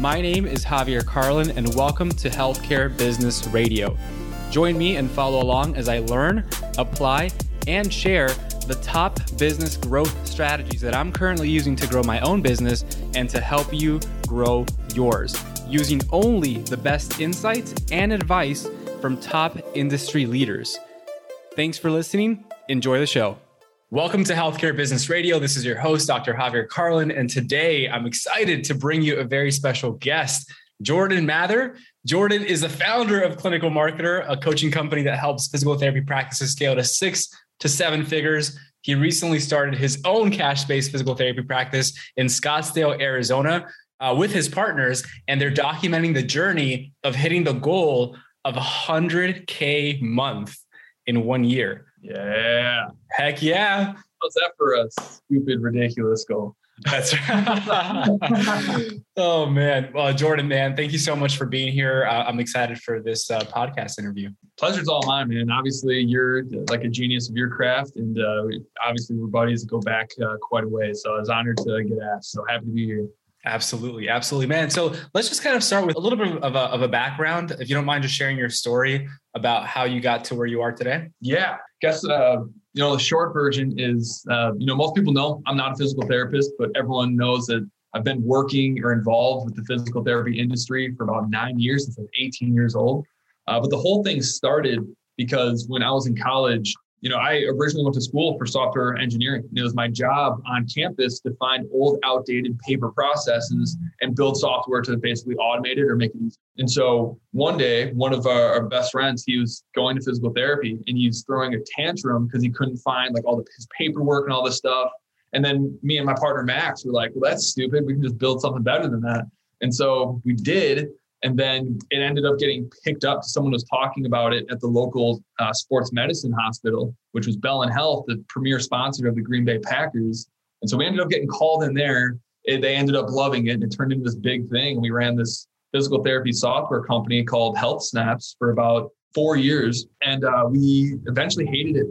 My name is Javier Carlin, and welcome to Healthcare Business Radio. Join me and follow along as I learn, apply, and share the top business growth strategies that I'm currently using to grow my own business and to help you grow yours using only the best insights and advice from top industry leaders. Thanks for listening. Enjoy the show. Welcome to Healthcare Business Radio. This is your host, Dr. Javier Carlin. And today I'm excited to bring you a very special guest, Jordan Mather. Jordan is the founder of Clinical Marketer, a coaching company that helps physical therapy practices scale to six to seven figures. He recently started his own cash based physical therapy practice in Scottsdale, Arizona, uh, with his partners, and they're documenting the journey of hitting the goal of 100K month in one year. Yeah. Heck yeah. How's that for a stupid, ridiculous goal? That's right. oh man. Well, Jordan, man, thank you so much for being here. Uh, I'm excited for this uh, podcast interview. Pleasure's all mine, man. Obviously, you're like a genius of your craft, and uh, obviously we're buddies that go back uh, quite a way. So I was honored to get asked. So happy to be here. Absolutely, absolutely, man. So let's just kind of start with a little bit of a, of a background, if you don't mind, just sharing your story about how you got to where you are today. Yeah, guess uh, you know the short version is uh, you know most people know I'm not a physical therapist, but everyone knows that I've been working or involved with the physical therapy industry for about nine years since I was 18 years old. Uh, but the whole thing started because when I was in college, you know, I originally went to school for software engineering. It was my job on campus to find old, outdated paper processes and build software to basically automate it or make it easy. And so one day, one of our, our best friends, he was going to physical therapy and he was throwing a tantrum because he couldn't find like all the his paperwork and all this stuff. And then me and my partner Max were like, well, that's stupid. We can just build something better than that. And so we did. And then it ended up getting picked up. Someone was talking about it at the local uh, sports medicine hospital, which was Bellin Health, the premier sponsor of the Green Bay Packers. And so we ended up getting called in there. It, they ended up loving it, and it turned into this big thing. We ran this physical therapy software company called Health Snaps for about four years, and uh, we eventually hated it.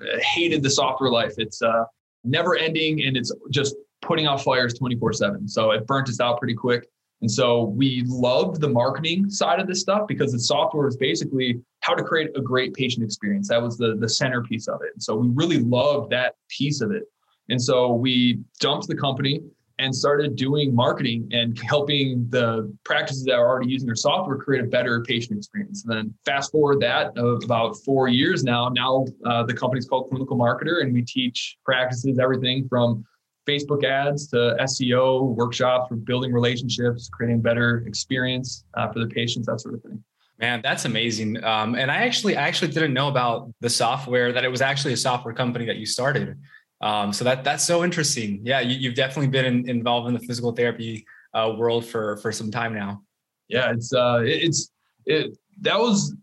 Uh, hated the software life. It's uh, never ending, and it's just putting out fires 24 7. So it burnt us out pretty quick. And so we loved the marketing side of this stuff because the software is basically how to create a great patient experience. That was the, the centerpiece of it. And so we really loved that piece of it. And so we dumped the company and started doing marketing and helping the practices that are already using our software create a better patient experience. And then fast forward that about four years now, now uh, the company's called Clinical Marketer, and we teach practices everything from Facebook ads to SEO workshops for building relationships, creating better experience uh, for the patients, that sort of thing. Man, that's amazing. Um, and I actually, I actually didn't know about the software that it was actually a software company that you started. Um, so that that's so interesting. Yeah, you, have definitely been in, involved in the physical therapy uh, world for for some time now. Yeah, it's uh, it's it that was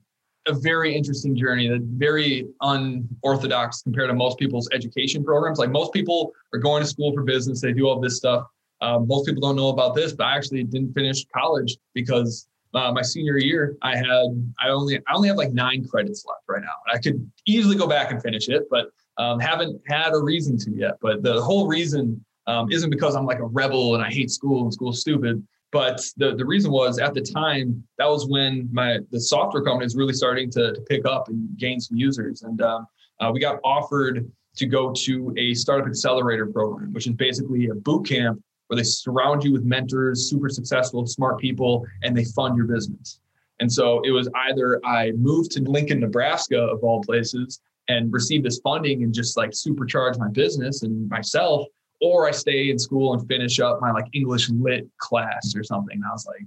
a very interesting journey that very unorthodox compared to most people's education programs. Like most people are going to school for business, they do all this stuff. Um, most people don't know about this, but I actually didn't finish college because uh, my senior year, I had I only I only have like nine credits left right now. I could easily go back and finish it, but um, haven't had a reason to yet. But the whole reason um, isn't because I'm like a rebel and I hate school and school's stupid. But the, the reason was at the time that was when my the software company was really starting to, to pick up and gain some users, and um, uh, we got offered to go to a startup accelerator program, which is basically a boot camp where they surround you with mentors, super successful, smart people, and they fund your business. And so it was either I moved to Lincoln, Nebraska, of all places, and receive this funding and just like supercharge my business and myself, or I stay in school and finish up my like English lit class or something. And I was like,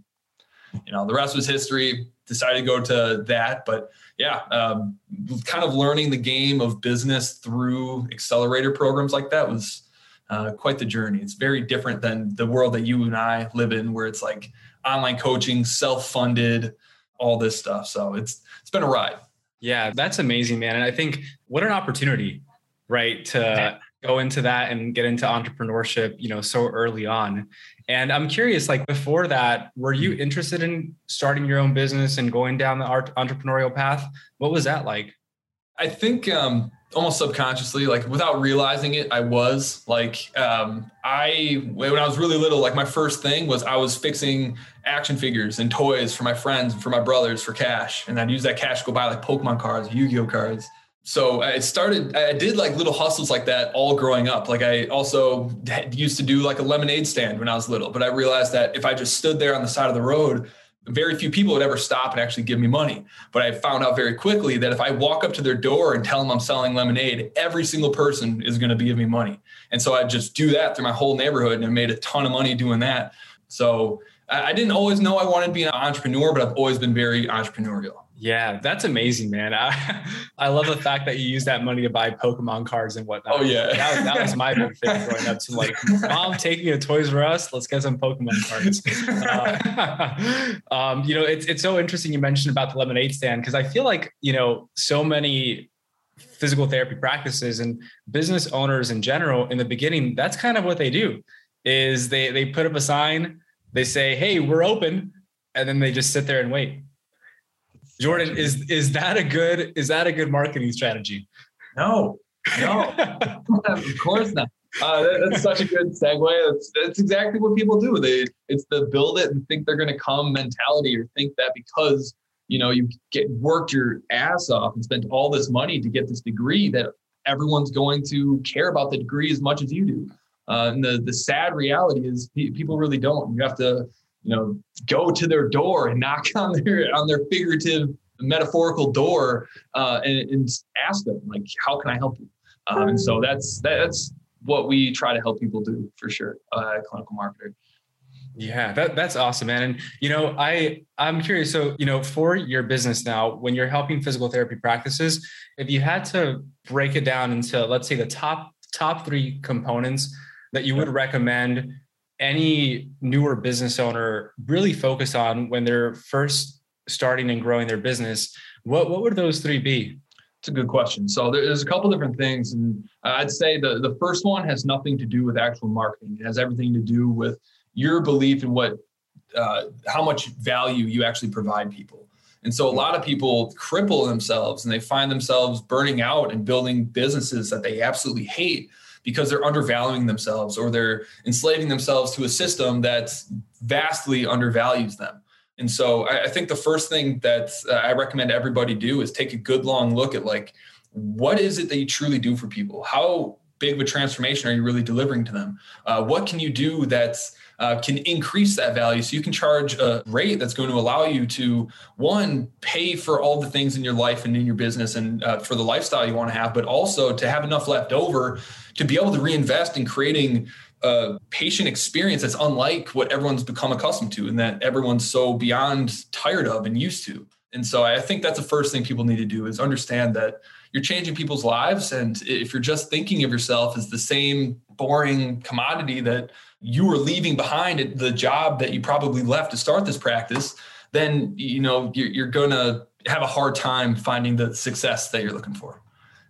you know, the rest was history. Decided to go to that, but yeah, um, kind of learning the game of business through accelerator programs like that was uh, quite the journey. It's very different than the world that you and I live in, where it's like online coaching, self-funded, all this stuff. So it's it's been a ride. Yeah, that's amazing, man. And I think what an opportunity, right? To go into that and get into entrepreneurship, you know, so early on. And I'm curious, like before that, were you interested in starting your own business and going down the entrepreneurial path? What was that like? I think um, almost subconsciously, like without realizing it, I was like, um, I, when I was really little, like my first thing was I was fixing action figures and toys for my friends and for my brothers for cash. And I'd use that cash to go buy like Pokemon cards, Yu-Gi-Oh cards. So I started, I did like little hustles like that all growing up. Like I also used to do like a lemonade stand when I was little, but I realized that if I just stood there on the side of the road, very few people would ever stop and actually give me money. But I found out very quickly that if I walk up to their door and tell them I'm selling lemonade, every single person is going to give me money. And so I just do that through my whole neighborhood and I made a ton of money doing that. So I didn't always know I wanted to be an entrepreneur, but I've always been very entrepreneurial. Yeah, that's amazing, man. I, I love the fact that you use that money to buy Pokemon cards and whatnot. Oh yeah, that was, that was my big thing growing up. To like, mom, take me to Toys R Us. Let's get some Pokemon cards. Uh, um, you know, it's it's so interesting you mentioned about the lemonade stand because I feel like you know so many physical therapy practices and business owners in general in the beginning that's kind of what they do is they they put up a sign they say hey we're open and then they just sit there and wait Jordan, is is that a good is that a good marketing strategy? No, no, of course not. Uh, that, that's such a good segue. That's, that's exactly what people do. They it's the build it and think they're going to come mentality, or think that because you know you get worked your ass off and spent all this money to get this degree that everyone's going to care about the degree as much as you do. Uh, and the the sad reality is people really don't. You have to you know, go to their door and knock on their on their figurative, metaphorical door uh, and, and, ask them like, "How can I help you?" Um, and so that's that's what we try to help people do for sure. Uh, clinical marketer. Yeah, that, that's awesome, man. And you know, I I'm curious. So you know, for your business now, when you're helping physical therapy practices, if you had to break it down into let's say the top top three components that you would recommend any newer business owner really focus on when they're first starting and growing their business, what, what would those three be? It's a good question. So there's a couple different things, and I'd say the the first one has nothing to do with actual marketing. It has everything to do with your belief in what, uh, how much value you actually provide people. And so a lot of people cripple themselves, and they find themselves burning out and building businesses that they absolutely hate because they're undervaluing themselves or they're enslaving themselves to a system that vastly undervalues them. And so I, think the first thing that uh, I recommend everybody do is take a good long look at like, what is it that you truly do for people? How big of a transformation are you really delivering to them? Uh, what can you do that's uh, can increase that value. So you can charge a rate that's going to allow you to one pay for all the things in your life and in your business and uh, for the lifestyle you want to have, but also to have enough left over to be able to reinvest in creating a patient experience that's unlike what everyone's become accustomed to and that everyone's so beyond tired of and used to. And so I think that's the first thing people need to do is understand that you're changing people's lives. And if you're just thinking of yourself as the same boring commodity that you were leaving behind at the job that you probably left to start this practice, then you know you're, you're going to have a hard time finding the success that you're looking for.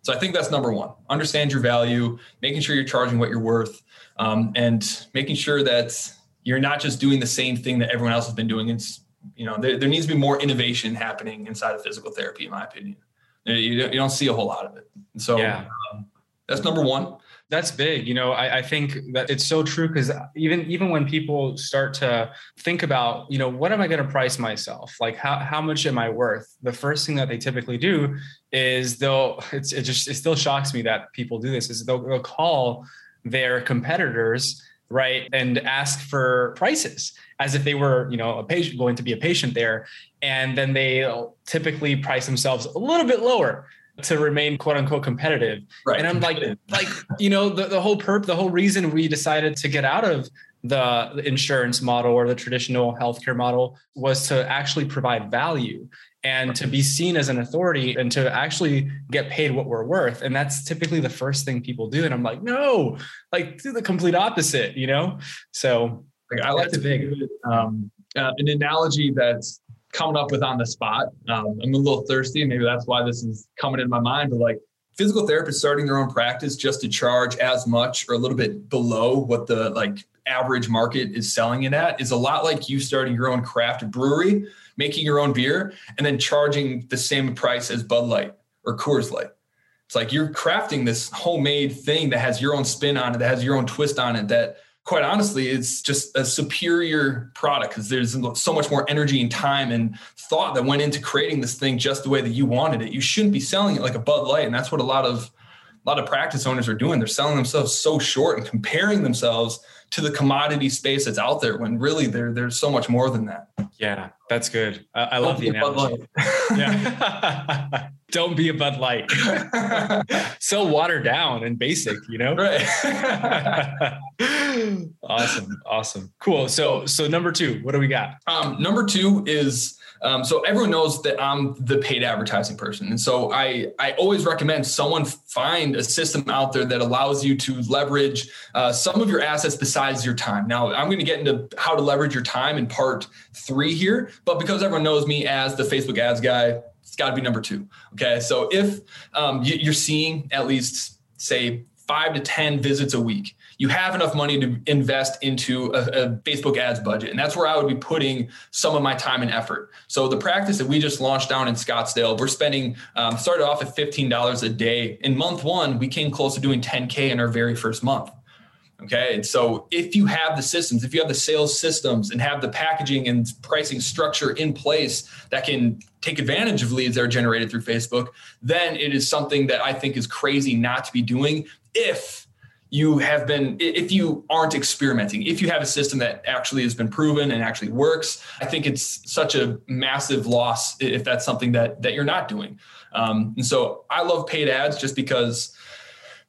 So I think that's number one. Understand your value, making sure you're charging what you're worth, um, and making sure that you're not just doing the same thing that everyone else has been doing. It's you know there, there needs to be more innovation happening inside of physical therapy, in my opinion. You, don't, you don't see a whole lot of it. So yeah. um, that's number one that's big you know I, I, think that it's so true because even even when people start to think about you know what am i going to price myself like how, how much am i worth the first thing that they typically do is they'll it's it just it still shocks me that people do this is they'll, they'll call their competitors right and ask for prices as if they were you know a patient going to be a patient there and then they typically price themselves a little bit lower to remain quote unquote competitive. Right. And I'm like, like, you know, the, the whole perp, the whole reason we decided to get out of the insurance model or the traditional healthcare model was to actually provide value and to be seen as an authority and to actually get paid what we're worth. And that's typically the first thing people do. And I'm like, no, like do the complete opposite, you know? So like, I like to think um, uh, an analogy that's coming up with on the spot. Um, I'm a little thirsty, maybe that's why this is coming in my mind. But like physical therapists starting their own practice just to charge as much or a little bit below what the like average market is selling it at is a lot like you starting your own craft brewery, making your own beer, and then charging the same price as Bud Light or Coors Light. It's like you're crafting this homemade thing that has your own spin on it, that has your own twist on it, that quite honestly, it's just a superior product because there's so much more energy and time and thought that went into creating this thing just the way that you wanted it. You shouldn't be selling it like a Bud Light. And that's what a lot of a lot of practice owners are doing. They're selling themselves so short and comparing themselves to the commodity space that's out there when really there there's so much more than that. Yeah, that's good. I, I love the analogy. yeah. Don't be a Bud Light. so watered down and basic, you know? Right. awesome. Awesome. Cool. So so number two, what do we got? Um, number two is um, so everyone knows that I'm the paid advertising person, and so I I always recommend someone find a system out there that allows you to leverage uh, some of your assets besides your time. Now I'm going to get into how to leverage your time in part three here, but because everyone knows me as the Facebook ads guy, it's got to be number two. Okay, so if um, you're seeing at least say five to ten visits a week you have enough money to invest into a, a, Facebook ads budget. And that's where I would be putting some of my time and effort. So the practice that we just launched down in Scottsdale, we're spending, um, started off at $15 a day. In month one, we came close to doing 10K in our very first month. Okay. And so if you have the systems, if you have the sales systems and have the packaging and pricing structure in place that can take advantage of leads that are generated through Facebook, then it is something that I think is crazy not to be doing if you have been if you aren't experimenting if you have a system that actually has been proven and actually works i think it's such a massive loss if that's something that that you're not doing. Um, and so i love paid ads just because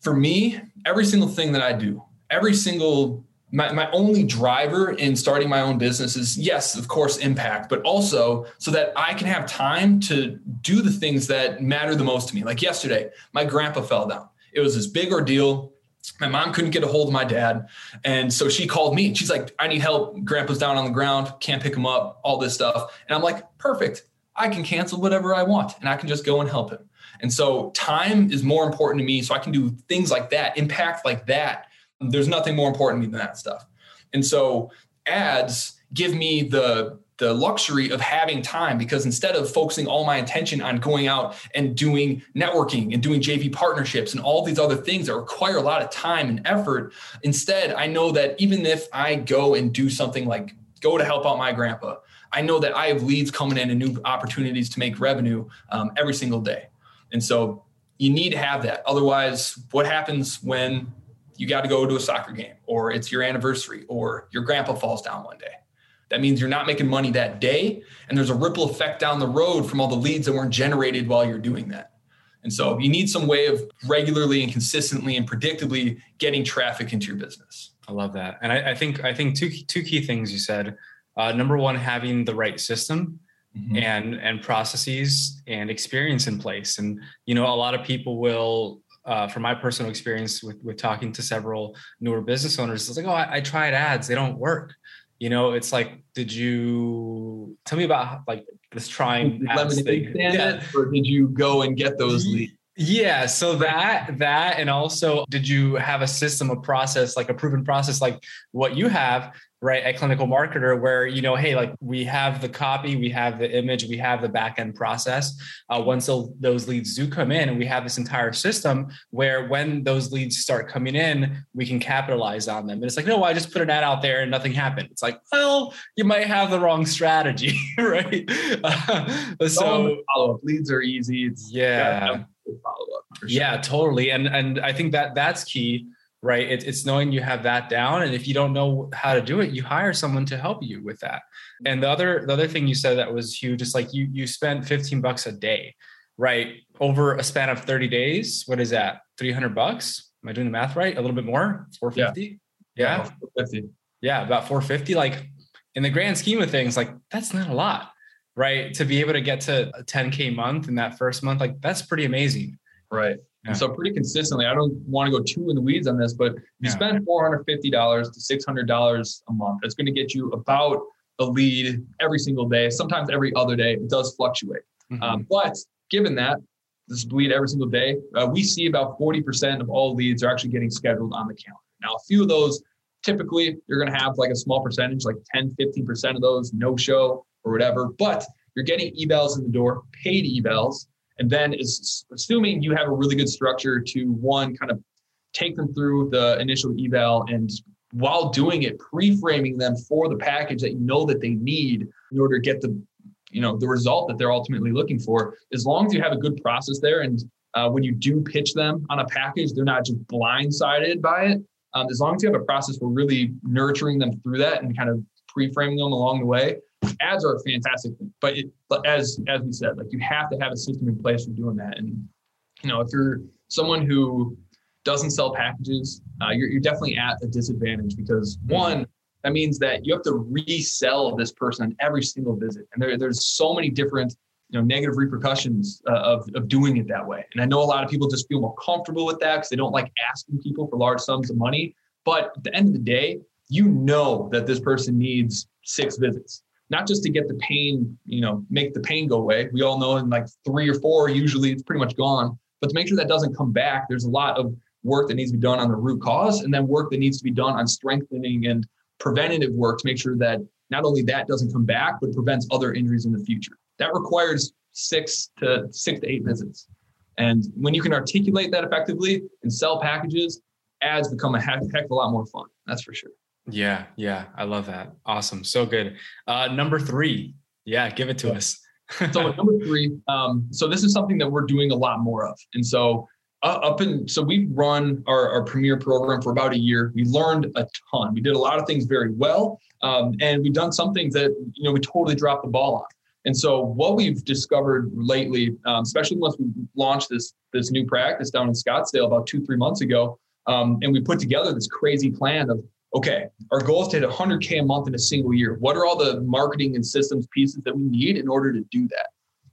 for me every single thing that i do every single my, my only driver in starting my own business is yes of course impact but also so that i can have time to do the things that matter the most to me. Like yesterday my grandpa fell down. It was this big ordeal my mom couldn't get a hold of my dad. And so she called me. She's like, I need help. Grandpa's down on the ground, can't pick him up, all this stuff. And I'm like, perfect. I can cancel whatever I want and I can just go and help him. And so time is more important to me. So I can do things like that, impact like that. There's nothing more important to me than that stuff. And so ads give me the the luxury of having time because instead of focusing all my attention on going out and doing networking and doing JV partnerships and all these other things that require a lot of time and effort, instead, I know that even if I go and do something like go to help out my grandpa, I know that I have leads coming in and new opportunities to make revenue um, every single day. And so you need to have that. Otherwise, what happens when you got to go to a soccer game or it's your anniversary or your grandpa falls down one day? That means you're not making money that day. And there's a ripple effect down the road from all the leads that weren't generated while you're doing that. And so you need some way of regularly and consistently and predictably getting traffic into your business. I love that. And I, I think I think two two key things you said. Uh, number one, having the right system mm-hmm. and and processes and experience in place. And you know, a lot of people will uh, from my personal experience with, with talking to several newer business owners, it's like, oh, I, I tried ads, they don't work you know it's like did you tell me about like this trying thing yeah. or did you go and get those leads yeah so that that and also did you have a system a process like a proven process like what you have right a clinical marketer where you know hey like we have the copy we have the image we have the back end process. Uh, once those leads do come in and we have this entire system where when those leads start coming in we can capitalize on them. And it's like no i just put an ad out there and nothing happened. It's like well you might have the wrong strategy right? Uh, so follow-up. Leads are easy. It's yeah follow-up sure. yeah totally and and i think that that's key right? It, it's knowing you have that down, and if you don't know how to do it, you hire someone to help you with that. And the other the other thing you said that was huge is like you you spent 15 bucks a day, right? Over a span of 30 days. What is that? 300 bucks? Am I doing the math right? A little bit more? 450? Yeah. Yeah. yeah, about 450. Like in the grand scheme of things, like that's not a lot, right? To be able to get to a 10K month in that first month, like that's pretty amazing. Right. Yeah. So pretty consistently, I don't want to go too in the weeds on this, but if you yeah. spend $450 to $600 a month, that's going to get you about a lead every single day, sometimes every other day. It does fluctuate. Mm-hmm. Um, but given that, this bleed every single day, uh, we see about 40% of all leads are actually getting scheduled on the calendar. Now, a few of those, typically, you're going to have like a small percentage, like 10, 15% of those no show or whatever, but you're getting evals in the door, paid evals. And then is assuming you have a really good structure to one kind of take them through the initial eval and while doing it, pre-framing them for the package that you know that they need in order to get the you know the result that they're ultimately looking for as long as you have a good process there and uh, when you do pitch them on a package they're not just blindsided by it um, as long as you have a process for really nurturing them through that and kind of pre-framing them along the way ads are a fantastic thing but, it, as as we said like you have to have a system in place for doing that. And you know if you're someone who doesn't sell packages uh, you're, you're definitely at a disadvantage because one that means that you have to resell this person on every single visit. And there, there's so many different you know negative repercussions uh, of, of doing it that way. And i know a lot of people just feel more comfortable with that because they don't like asking people for large sums of money. But at the end of the day you know that this person needs six visits not just to get the pain you know make the pain go away we all know in like three or four usually it's pretty much gone but to make sure that doesn't come back there's a lot of work that needs to be done on the root cause and then work that needs to be done on strengthening and preventative work to make sure that not only that doesn't come back, but prevents other injuries in the future. That requires six to six to eight visits. And when you can articulate that effectively and sell packages, ads become a heck, heck of a lot more fun. That's for sure. Yeah, yeah, I love that. Awesome, so good. Uh, number three, yeah, give it to yeah. us. so number three, um, so this is something that we're doing a lot more of, and so uh, up and so we run our, our premier program for about a year we learned a ton we did a lot of things very well um, and we've done some things that you know we totally dropped the ball on and so what we've discovered lately um, especially once we launched this this new practice down in scottsdale about two three months ago um, and we put together this crazy plan of okay our goal is to hit 100k a month in a single year what are all the marketing and systems pieces that we need in order to do that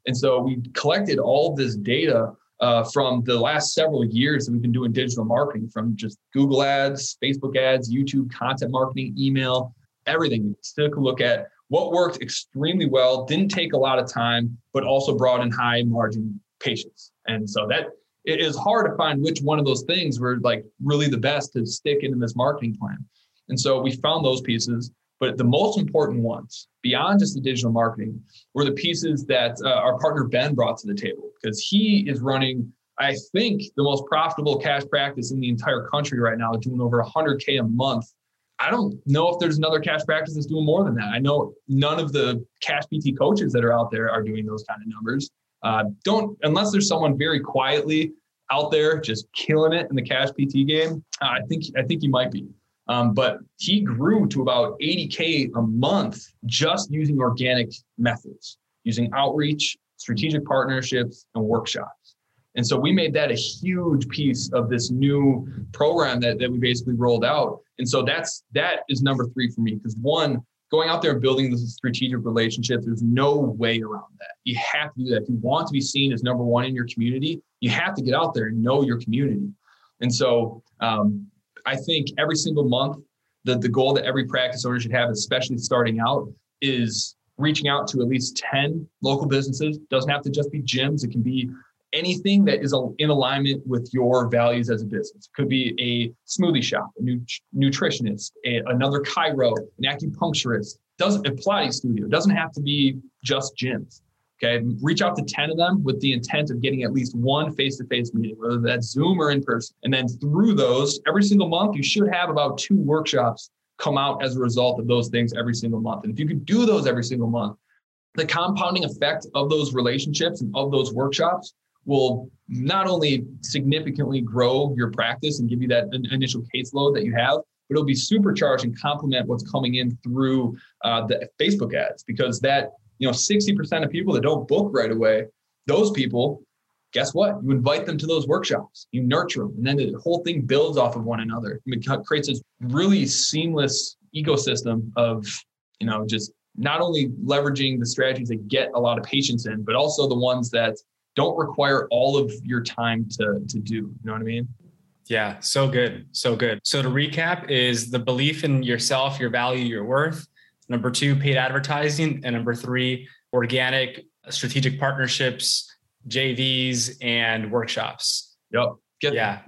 and so we collected all this data uh, from the last several years that we've been doing digital marketing from just Google ads, Facebook ads, YouTube content marketing, email, everything. We took a look at what worked extremely well, didn't take a lot of time, but also brought in high margin patients. And so that it is hard to find which one of those things were like really the best to stick into this marketing plan. And so we found those pieces. But the most important ones, beyond just the digital marketing, were the pieces that uh, our partner Ben brought to the table because he is running, I think, the most profitable cash practice in the entire country right now, doing over 100K a month. I don't know if there's another cash practice that's doing more than that. I know none of the cash PT coaches that are out there are doing those kind of numbers. Uh, don't unless there's someone very quietly out there just killing it in the cash PT game. Uh, I think I think you might be. Um, but he grew to about 80K a month just using organic methods, using outreach, strategic partnerships, and workshops. And so we made that a huge piece of this new program that, that we basically rolled out. And so that's that is number three for me because one, going out there and building this strategic relationship, there's no way around that. You have to do that. If you want to be seen as number one in your community, you have to get out there and know your community. And so um, I think every single month, the, the goal that every practice owner should have, especially starting out, is reaching out to at least 10 local businesses. Doesn't have to just be gyms. It can be anything that is in alignment with your values as a business. It could be a smoothie shop, a nutritionist, a, another chiro, an acupuncturist, doesn't a Pilates studio. Doesn't have to be just gyms. Okay, reach out to 10 of them with the intent of getting at least one face to face meeting, whether that's Zoom or in person. And then through those, every single month, you should have about two workshops come out as a result of those things every single month. And if you could do those every single month, the compounding effect of those relationships and of those workshops will not only significantly grow your practice and give you that initial caseload that you have, but it'll be supercharged and complement what's coming in through uh, the Facebook ads because that you know 60% of people that don't book right away those people guess what? You invite them to those workshops. You nurture them. And then the whole thing builds off of one another. It creates this really seamless ecosystem of you know just not only leveraging the strategies that get a lot of patients in but also the ones that don't require all of your time to to do. You know what i mean? Yeah so good. So good. So to recap is the belief in yourself your value your worth number two, paid advertising, and number three, organic strategic partnerships, JVs, and workshops. Yep. Get yeah.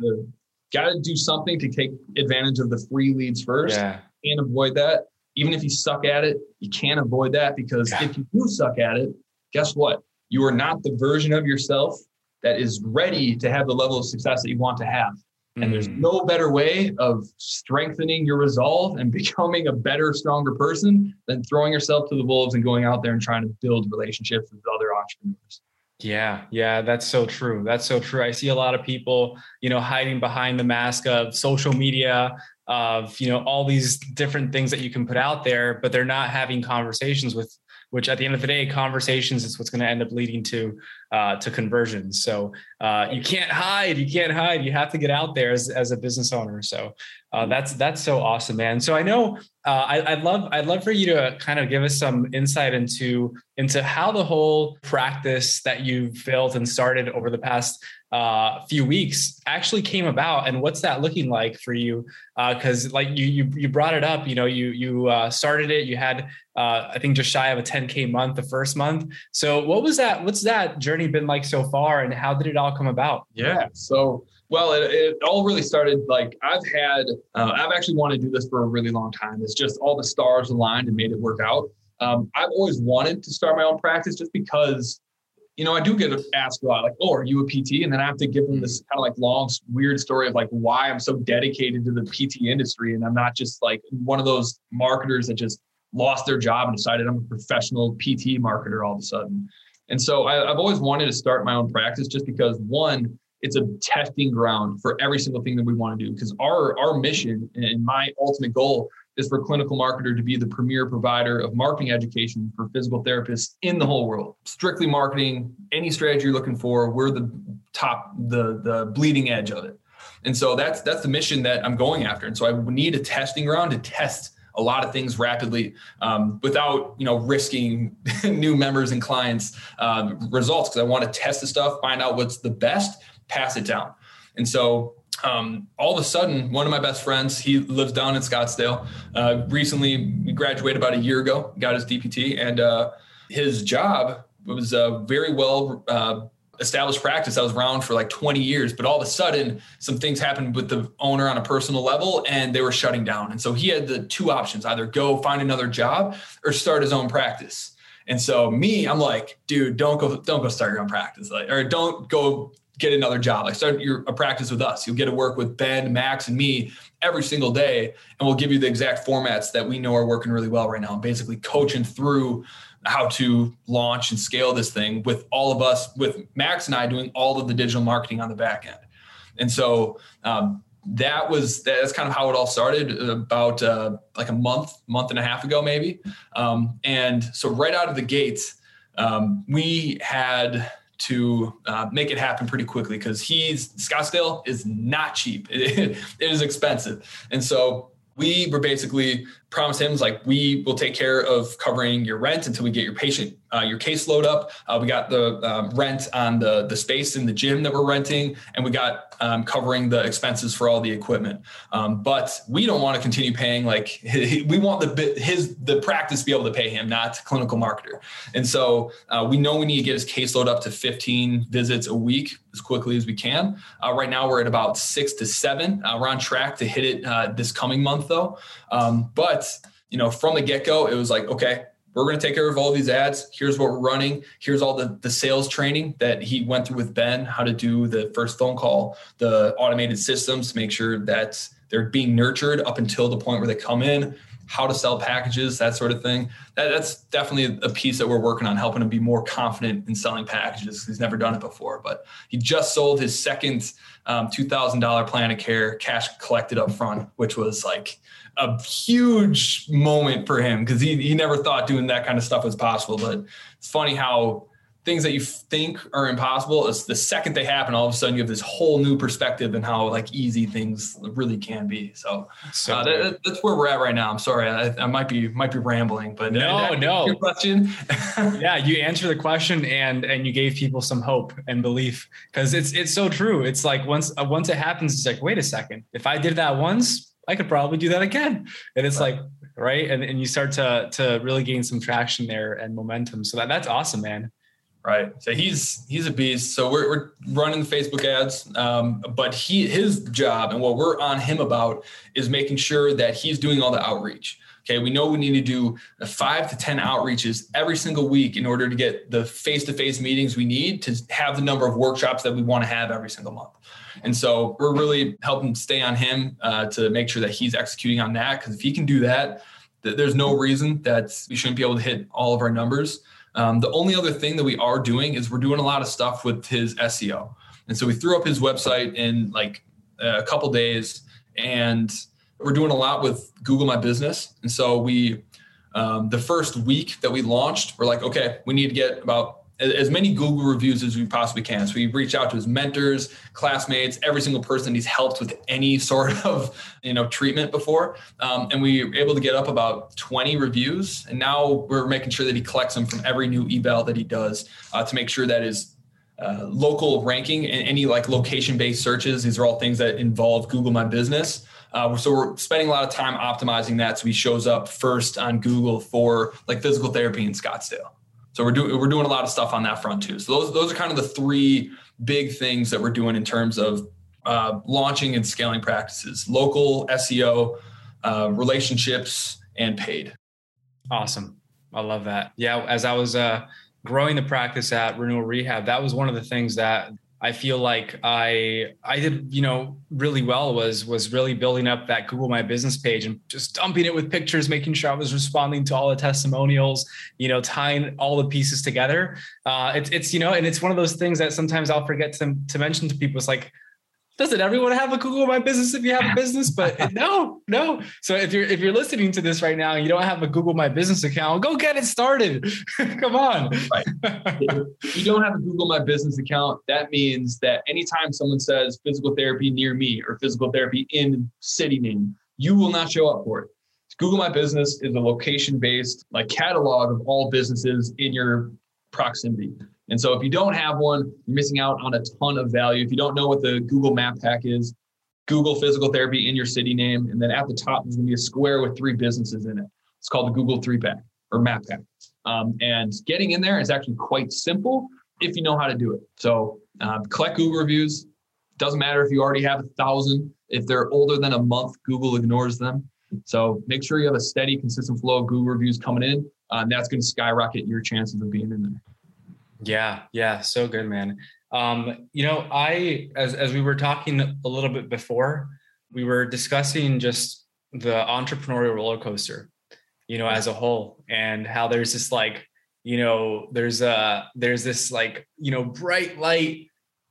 Got to do something to take advantage of the free leads first. Yeah. Can't avoid that. Even if you suck at it, you can't avoid that because yeah. if you do suck at it, guess what? You are not the version of yourself that is ready to have the level of success that you want to have. And there's mm. no better way of strengthening your resolve and becoming a better, stronger person than throwing yourself to the wolves and going out there and trying to build relationships with other entrepreneurs. Yeah, yeah, that's so true. That's so true. I see a lot of people, you know, hiding behind the mask of social media, of, you know, all these different things that you can put out there, but they're not having conversations with which at the end of the day, conversations is what's going to end up leading to uh, to conversions. So uh, you can't hide. You can't hide. You have to get out there as, as a business owner. So uh, that's that's so awesome, man. So I know uh, I, would love I'd love for you to kind of give us some insight into into how the whole practice that you've built and started over the past uh, few weeks actually came about and what's that looking like for you? Because uh, like you, you you brought it up you know you you uh, started it you had uh, i think just shy of a 10k month the first month. So what was that what's that journey been like so far and how did it all come about? Yeah so well it, it all really started like i've had uh, i've actually wanted to do this for a really long time it's just all the stars aligned and made it work out um, i've always wanted to start my own practice just because you know, I do get asked a lot, like, "Oh, are you a PT?" And then I have to give them this kind of like long, weird story of like why I'm so dedicated to the PT industry, and I'm not just like one of those marketers that just lost their job and decided I'm a professional PT marketer all of a sudden. And so I, I've always wanted to start my own practice just because one, it's a testing ground for every single thing that we want to do. Because our our mission and my ultimate goal is for Clinical Marketer to be the premier provider of marketing education for physical therapists in the whole world. Strictly marketing, any strategy you're looking for, we're the top, the the bleeding edge of it. And so that's that's the mission that I'm going after. And so I need a testing ground to test a lot of things rapidly um, without you know risking new members and clients um, results because I want to test the stuff, find out what's the best, pass it down. And so um, all of a sudden, one of my best friends, he lives down in Scottsdale. Uh, recently, graduated about a year ago, got his DPT, and uh, his job was a very well uh, established practice that was around for like 20 years. But all of a sudden, some things happened with the owner on a personal level, and they were shutting down. And so he had the two options: either go find another job or start his own practice. And so me, I'm like, dude, don't go, don't go start your own practice, like, or don't go get another job. Like start your a practice with us. You'll get to work with Ben, Max, and me every single day, and we'll give you the exact formats that we know are working really well right now. And basically coaching through how to launch and scale this thing with all of us, with Max and I doing all of the digital marketing on the back end. And so um, that was that's kind of how it all started about uh, like a month, month and a half ago, maybe. Um, and so right out of the gates, um, we had to uh, make it happen pretty quickly because he's Scottsdale is not cheap. it is expensive. And so we were basically promised him like we will take care of covering your rent until we get your patient uh, your caseload up. Uh, we got the um, rent on the the space in the gym that we're renting, and we got um, covering the expenses for all the equipment. Um, but we don't want to continue paying like we want the his the practice to be able to pay him, not clinical marketer. And so uh, we know we need to get his caseload up to 15 visits a week as quickly as we can. Uh, right now we're at about six to seven. Uh, we're on track to hit it uh, this coming month though. Um, but you know, from the get go, it was like okay we're going to take care of all these ads. Here's what we're running. Here's all the, the sales training that he went through with Ben, how to do the first phone call, the automated systems to make sure that they're being nurtured up until the point where they come in, how to sell packages, that sort of thing. That, that's definitely a piece that we're working on, helping him be more confident in selling packages. He's never done it before, but he just sold his second um, $2,000 plan of care, cash collected up front, which was like a huge moment for him because he, he never thought doing that kind of stuff was possible. But it's funny how things that you think are impossible is the second they happen, all of a sudden you have this whole new perspective and how like easy things really can be. So, so uh, that, that's where we're at right now. I'm sorry, I, I might be might be rambling, but no, no. Your question. yeah, you answer the question and and you gave people some hope and belief because it's it's so true. It's like once uh, once it happens, it's like wait a second, if I did that once, I could probably do that again. And it's right. like, right? And and you start to to really gain some traction there and momentum. So that, that's awesome, man. Right. So he's he's a beast. So we're, we're running the Facebook ads, um, but he his job and what we're on him about is making sure that he's doing all the outreach. Okay, we know we need to do five to 10 outreaches every single week in order to get the face to face meetings we need to have the number of workshops that we want to have every single month. And so we're really helping stay on him uh, to make sure that he's executing on that. Because if he can do that, th- there's no reason that we shouldn't be able to hit all of our numbers. Um, the only other thing that we are doing is we're doing a lot of stuff with his SEO. And so we threw up his website in like a couple days and we're doing a lot with Google My Business. And so we, um, the first week that we launched, we're like, okay, we need to get about as many Google reviews as we possibly can. So we reached out to his mentors, classmates, every single person he's helped with any sort of you know treatment before, um, and we were able to get up about 20 reviews. And now we're making sure that he collects them from every new eval that he does uh, to make sure that his uh, local ranking and any like location based searches. These are all things that involve Google My Business. Uh, so we're spending a lot of time optimizing that so he shows up first on Google for like physical therapy in Scottsdale. So we're doing we're doing a lot of stuff on that front too. So those those are kind of the three big things that we're doing in terms of uh, launching and scaling practices: local SEO, uh, relationships, and paid. Awesome, I love that. Yeah, as I was uh, growing the practice at Renewal Rehab, that was one of the things that I feel like I I did you know really well was was really building up that Google My Business page and just dumping it with pictures, making sure I was responding to all the testimonials, you know, tying all the pieces together. Uh, it's it's you know, and it's one of those things that sometimes I'll forget to to mention to people. It's like doesn't everyone have a Google My Business if you have a business? But no, no. So if you're if you're listening to this right now and you don't have a Google My Business account, go get it started. Come on. right. If you don't have a Google My Business account, that means that anytime someone says physical therapy near me or physical therapy in city name, you will not show up for it. Google My Business is a location-based like catalog of all businesses in your proximity. And so if you don't have one, you're missing out on a ton of value. If you don't know what the Google Map Pack is, Google physical therapy in your city name. And then at the top, there's going to be a square with three businesses in it. It's called the Google Three Pack or Map Pack. Um, and getting in there is actually quite simple if you know how to do it. So um, collect Google reviews. Doesn't matter if you already have a thousand. If they're older than a month, Google ignores them. So make sure you have a steady, consistent flow of Google reviews coming in. Uh, and that's going to skyrocket your chances of being in there. Yeah, yeah, so good, man. Um, you know, I as as we were talking a little bit before, we were discussing just the entrepreneurial roller coaster, you know, as a whole, and how there's this like, you know, there's a there's this like, you know, bright light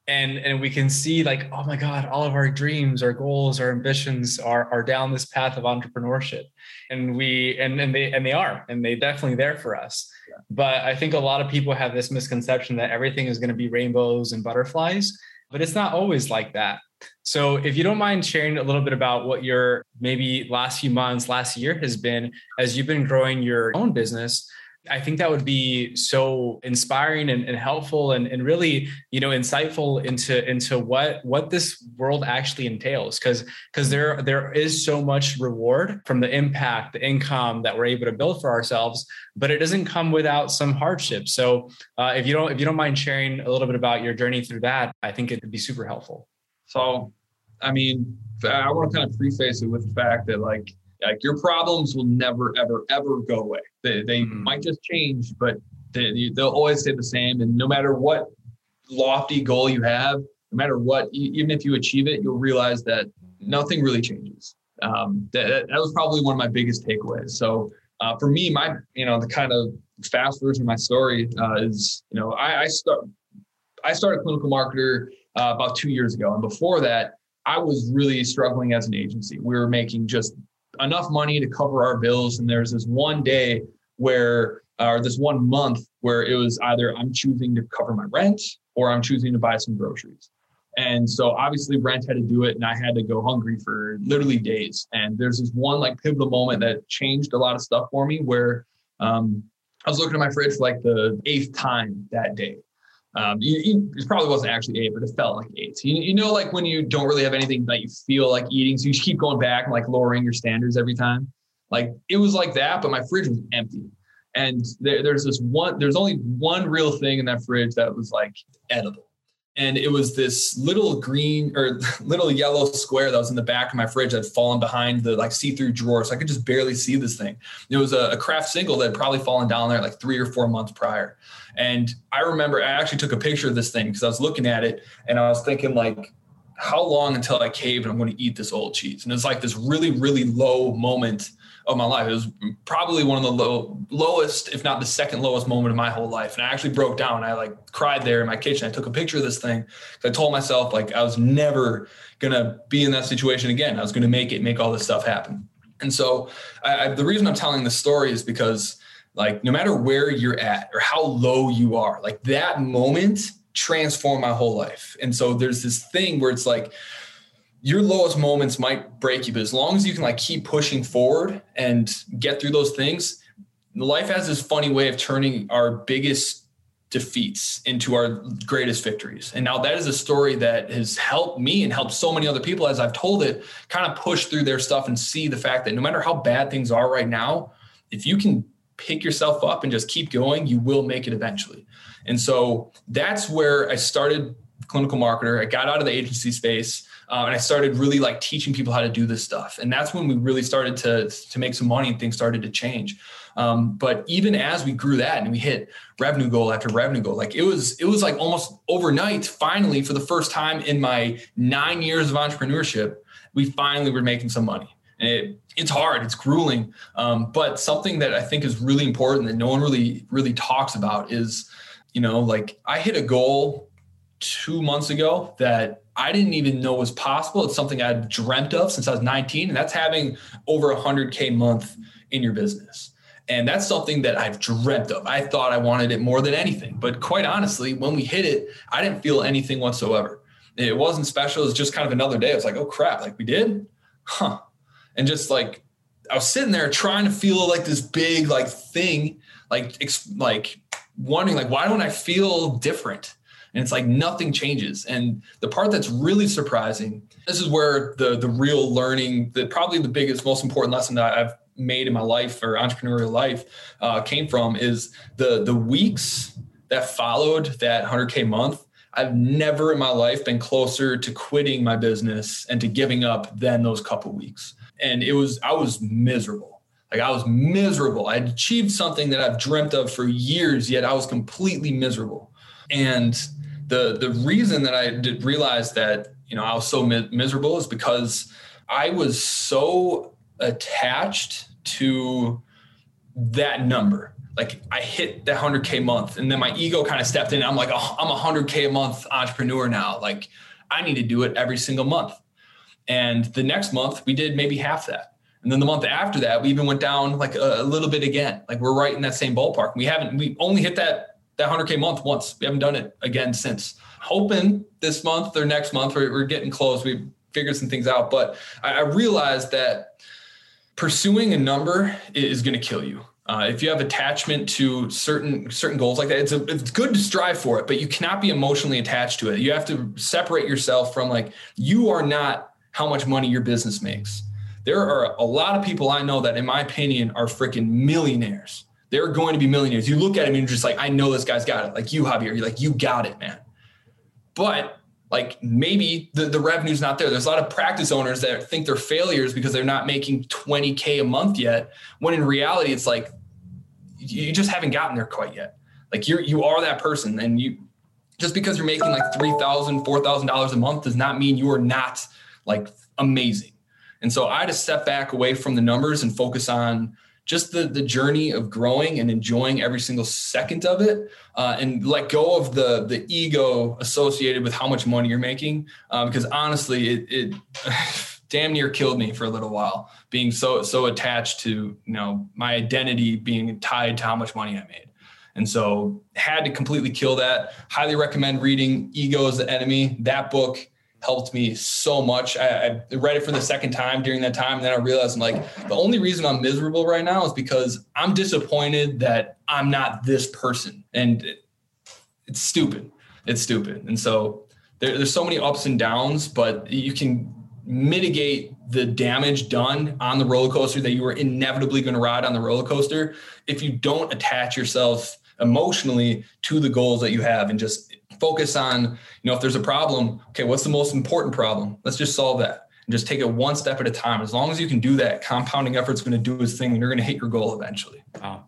and and we can see like oh my god all of our dreams our goals our ambitions are are down this path of entrepreneurship and we and and they and they are and they definitely there for us. But i think a lot of people have this misconception that everything is going to be rainbows and butterflies but it's not always like that. So if you don't mind sharing a little bit about what your maybe last few months last year has been as you've been growing your own business I think that would be so inspiring and, and, helpful and, and really, you know, insightful into into what what this world actually entails. Because because there there is so much reward from the impact, the income that we're able to build for ourselves, but it doesn't come without some hardship. So uh, if you don't if you don't mind sharing a little bit about your journey through that, I think it would be super helpful. So, I mean, I want to kind of preface it with the fact that like like your problems will never, ever, ever go away. They, they mm. might just change, but they, they'll always stay the same. And no matter what lofty goal you have, no matter what, even if you achieve it, you'll realize that nothing really changes. Um, that, that was probably one of my biggest takeaways. So uh, for me, my you know the kind of fast version of my story uh, is you know I, I start I started clinical marketer uh, about two years ago, and before that, I was really struggling as an agency. We were making just enough money to cover our bills. And there's this one day where, or this one month where it was either I'm choosing to cover my rent or I'm choosing to buy some groceries. And so obviously rent had to do it and I had to go hungry for literally days. And there's this one like pivotal moment that changed a lot of stuff for me where um, I was looking at my fridge for like the eighth time that day. Um, you, it probably wasn't actually eight, but it felt like eight. You, you know, like when you don't really have anything that you feel like eating, so you keep going back and like lowering your standards every time. Like it was like that, but my fridge was empty. And there, there's this one, there's only one real thing in that fridge that was like edible and it was this little green or little yellow square that was in the back of my fridge that had fallen behind the like see-through drawer so i could just barely see this thing. It was a, a, Kraft single that had probably fallen down there like three or four months prior. And i remember i actually took a picture of this thing because i was looking at it and i was thinking like how long until i cave and i'm going to eat this old cheese? And it's like this really really low moment of my life. It was probably one of the low, lowest, if not the second lowest moment of my whole life. And I actually broke down. I like cried there in my kitchen. I took a picture of this thing. I told myself like I was never gonna be in that situation again. I was gonna make it, make all this stuff happen. And so I, I, the reason I'm telling this story is because like no matter where you're at or how low you are, like that moment transformed my whole life. And so there's this thing where it's like your lowest moments might break you, but as long as you can like keep pushing forward and get through those things, life has this funny way of turning our biggest defeats into our greatest victories. And now that is a story that has helped me and helped so many other people as I've told it, kind of push through their stuff and see the fact that no matter how bad things are right now, if you can pick yourself up and just keep going, you will make it eventually. And so that's where I started clinical marketer. I got out of the agency space uh, and I started really like teaching people how to do this stuff. And that's when we really started to, to make some money and things started to change. Um, but even as we grew that and we hit revenue goal after revenue goal, like it was, it was like almost overnight, finally, for the first time in my nine years of entrepreneurship, we finally were making some money. And it, it's hard, it's grueling. Um, but something that I think is really important that no one really, really talks about is, you know, like I hit a goal two months ago that I didn't even know it was possible. It's something I'd dreamt of since I was 19, and that's having over 100K month in your business. And that's something that I've dreamt of. I thought I wanted it more than anything. But quite honestly, when we hit it, I didn't feel anything whatsoever. It wasn't special. It was just kind of another day. I was like, oh crap, like we did? Huh. And just like I was sitting there trying to feel like this big like thing, like like wondering like why don't I feel different? And it's like nothing changes. And the part that's really surprising this is where the the real learning that probably the biggest most important lesson that i've made in my life or entrepreneurial life uh, came from is the the weeks that followed that 100k month i've never in my life been closer to quitting my business and to giving up than those couple weeks. And it was i was miserable. Like i was miserable. I'd achieved something that i've dreamt of for years yet i was completely miserable. And the the reason that I did realize that you know I was so mi- miserable is because I was so attached to that number. Like I hit that 100k month, and then my ego kind of stepped in. I'm like, oh, I'm a 100k a month entrepreneur now. Like I need to do it every single month. And the next month we did maybe half that. And then the month after that, we even went down like a, a little bit again. Like we're right in that same ballpark. We haven't, we only hit that that 100K month once. We haven't done it again since. Hoping this month or next month, we're, we're getting close. We figured some things out. But I, I realized that pursuing a number is going to kill you. Uh, if you have attachment to certain certain goals like that, it's a, it's good to strive for it, but you cannot be emotionally attached to it. You have to separate yourself from like you are not how much money your business makes. There are a lot of people I know that, in my opinion, are freaking millionaires they're going to be millionaires. You look at him and you're just like, I know this guy's got it. Like you, Javier, you're like, you got it, man. But like maybe the, the revenue's not there. There's a lot of practice owners that think they're failures because they're not making 20K a month yet. When in reality, it's like you just haven't gotten there quite yet. Like you're you are that person. And you just because you're making like $3,000, $4,000 a month does not mean you are not like amazing. And so I had to step back away from the numbers and focus on just the the journey of growing and enjoying every single second of it, uh, and let go of the the ego associated with how much money you're making. Um, because honestly, it, it damn near killed me for a little while, being so so attached to you know my identity being tied to how much money I made. And so had to completely kill that. Highly recommend reading Ego is the Enemy. That book helped me so much. I, I, read it for the second time during that time. And then I realized I'm like, the only reason I'm miserable right now is because I'm disappointed that I'm not this person. And it, it's stupid. It's stupid. And so there, there's so many ups and downs, but you can mitigate the damage done on the roller coaster that you were inevitably going to ride on the roller coaster if you don't attach yourself emotionally to the goals that you have and just focus on, you know, if there's a problem, okay, what's the most important problem? Let's just solve that and just take it one step at a time. As long as you can do that, compounding effort's going to do its thing and you're going to hit your goal eventually. Wow.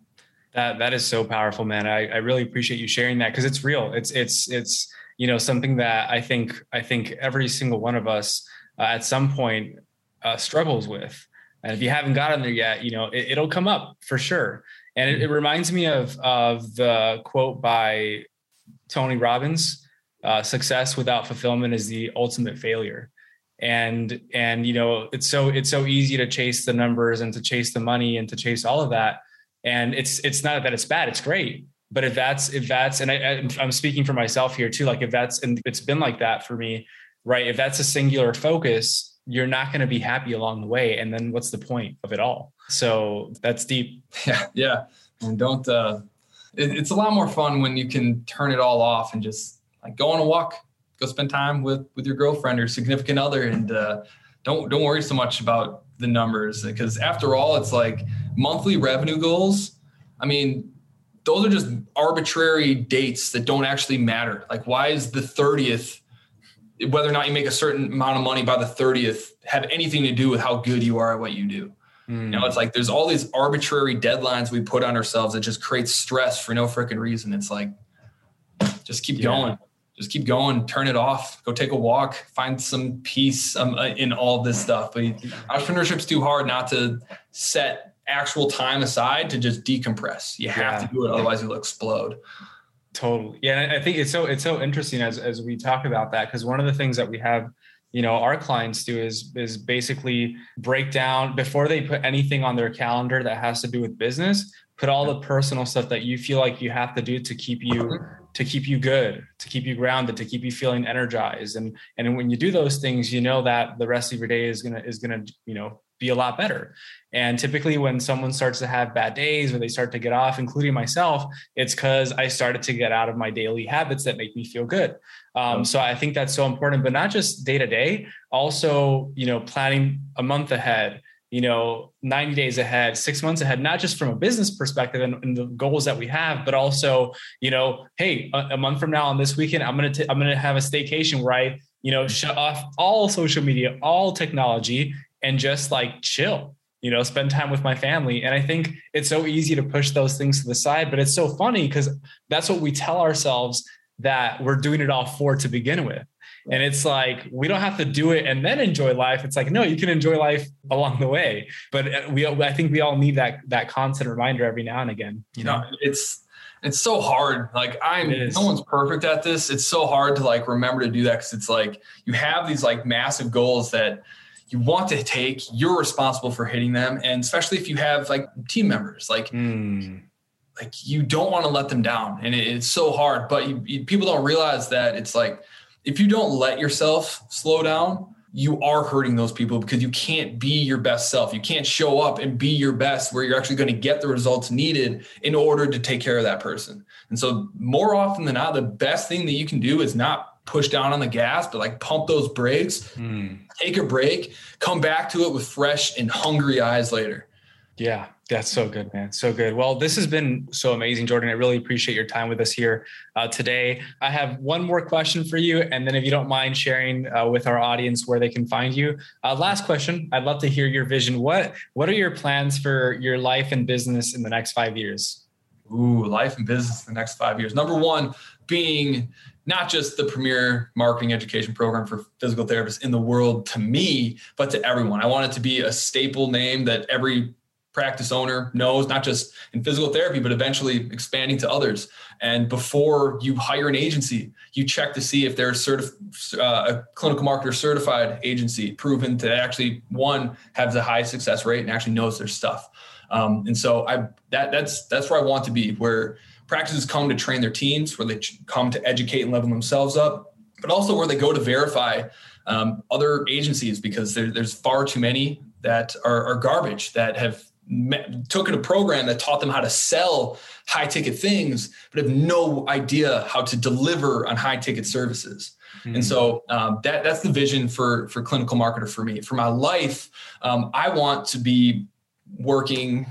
That, that is so powerful, man. I, I really appreciate you sharing that because it's real. It's, it's, it's, you know, something that I think, I think every single one of us uh, at some point uh, struggles with. And if you haven't gotten there yet, you know, it, will come up for sure. And it, it, reminds me of, of the quote by Tony Robbins, uh, success without fulfillment is the ultimate failure. And, and, you know, it's so, it's so easy to chase the numbers and to chase the money and to chase all of that. And it's, it's not that it's bad. It's great. But if that's, if that's, and I, I'm speaking for myself here too, like if that's, and it's been like that for me, right? If that's a singular focus, you're not going to be happy along the way. And then what's the point of it all? So that's deep. Yeah. Yeah. And don't, uh, it, it's a lot more fun when you can turn it all off and just like go on a walk, go spend time with with your girlfriend or significant other, and uh, don't don't worry so much about the numbers because after all, it's like monthly revenue goals. I mean, those are just arbitrary dates that don't actually matter. Like, why is the thirtieth? Whether or not you make a certain amount of money by the 30th have anything to do with how good you are at what you do. Mm. You know, it's like there's all these arbitrary deadlines we put on ourselves that just create stress for no freaking reason. It's like, just keep yeah. going. Just keep going, turn it off, go take a walk, find some peace um, uh, in all this stuff. But entrepreneurship's too hard not to set actual time aside to just decompress. You have yeah. to do it, otherwise you'll explode. Totally. Yeah. I think it's so, it's so interesting as, as we talk about that. Cause one of the things that we have you know our clients do is is basically break down before they put anything on their calendar that has to do with business put all the personal stuff that you feel like you have to do to keep you to keep you good to keep you grounded to keep you feeling energized. And and when you do those things you know that the rest of your day is gonna is gonna you know be a lot better. And typically when someone starts to have bad days or they start to get off including myself it's because i started to get out of my daily habits that make me feel good. Um, so I think that's so important, but not just day to day, also, you know, planning a month ahead, you know, 90 days ahead, six months ahead, not just from a business perspective and, and the goals that we have, but also, you know, hey, a, a month from now on this weekend, I'm going to, I'm going to have a staycation where I, you know, shut off all social media, all technology and just like chill you know spend time with my family and i think it's so easy to push those things to the side but it's so funny because that's what we tell ourselves that we're doing it all for to begin with. And it's like we don't have to do it and then enjoy life. It's like no, you can enjoy life along the way. But uh, we, I think we all need that that constant reminder every now and again. You know, it's it's so hard. Like I'm, no one's perfect at this. It's so hard to like remember to do that because it's like you have these like massive goals that you want to take. You're responsible for hitting them, and especially if you have like team members, like. Mm like you don't want to let them down and it, it's so hard but you, you, people don't realize that it's like if you don't let yourself slow down you are hurting those people because you can't be your best self you can't show up and be your best where you're actually going to get the results needed in order to take care of that person and so more often than not the best thing that you can do is not push down on the gas but like pump those brakes mm. take a break come back to it with fresh and hungry eyes later yeah that's so good, man. So good. Well, this has been so amazing, Jordan. I really appreciate your time with us here uh, today. I have one more question for you. And then, if you don't mind sharing uh, with our audience where they can find you. Uh, last question I'd love to hear your vision. What, what are your plans for your life and business in the next five years? Ooh, life and business in the next five years. Number one, being not just the premier marketing education program for physical therapists in the world to me, but to everyone. I want it to be a staple name that every practice owner knows, not just in physical therapy, but eventually expanding to others. And before you hire an agency, you check to see if they're certif- uh, a clinical marketer certified agency proven to actually one have the high success rate and actually knows their stuff. Um, and so I that that's that's where I want to be, where practices come to train their teams, where they come to educate and level themselves up, but also where they go to verify um, other agencies because there, there's far too many that are, are garbage that have took in a program that taught them how to sell high ticket things, but have no idea how to deliver on high ticket services. Mm-hmm. And so um, that that's the vision for for clinical marketer for me. For my life, um, I want to be working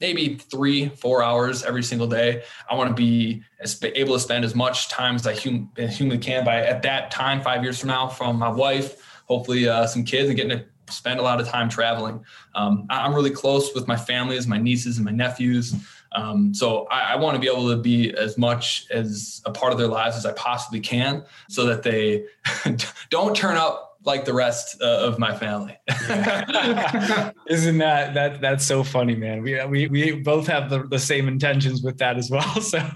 maybe three, four hours every single day. I want to be able to spend as much time as I hum- humanly can by at that time, five years from now, from my wife, hopefully uh, some kids and getting to spend a lot of time traveling. Um, I'm really close with my families, my nieces and my nephews. Um, so I, I want to be able to be as much as a part of their lives as I possibly can so that they don't turn up like the rest uh, of my family. Isn't that that that's so funny, man? We we we both have the, the same intentions with that as well. So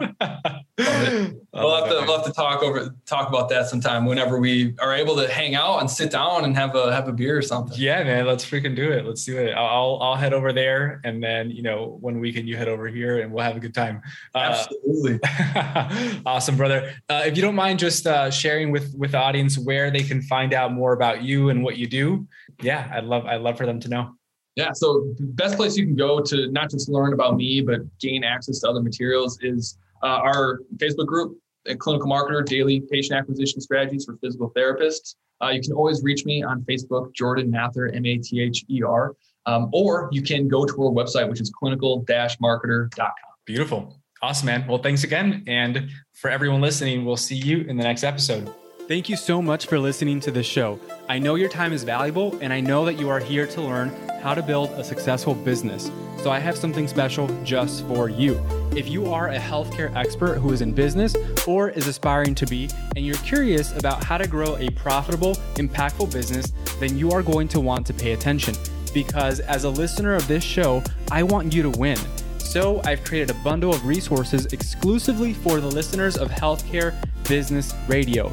we'll have to we'll have to talk over talk about that sometime whenever we are able to hang out and sit down and have a have a beer or something. Yeah, man, let's freaking do it. Let's do it. I'll I'll head over there, and then you know one weekend you head over here, and we'll have a good time. Uh, Absolutely. awesome, brother. Uh, if you don't mind, just uh, sharing with with the audience where they can find out more about you and what you do. Yeah, I'd love I'd love for them to know. Yeah, so the best place you can go to not just learn about me, but gain access to other materials is uh, our Facebook group, Clinical Marketer Daily Patient Acquisition Strategies for Physical Therapists. Uh, you can always reach me on Facebook, Jordan Mather, M A T H E R, um, or you can go to our website, which is clinical marketer.com. Beautiful. Awesome, man. Well, thanks again. And for everyone listening, we'll see you in the next episode. Thank you so much for listening to the show. I know your time is valuable, and I know that you are here to learn how to build a successful business. So I have something special just for you. If you are a healthcare expert who is in business or is aspiring to be, and you're curious about how to grow a profitable, impactful business, then you are going to want to pay attention. Because as a listener of this show, I want you to win. So I've created a bundle of resources exclusively for the listeners of Healthcare Business Radio.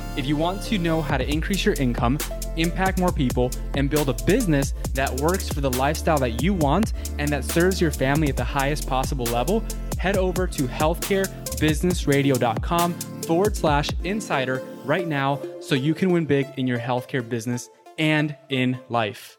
if you want to know how to increase your income, impact more people, and build a business that works for the lifestyle that you want and that serves your family at the highest possible level, head over to healthcarebusinessradio.com forward slash insider right now so you can win big in your healthcare business and in life.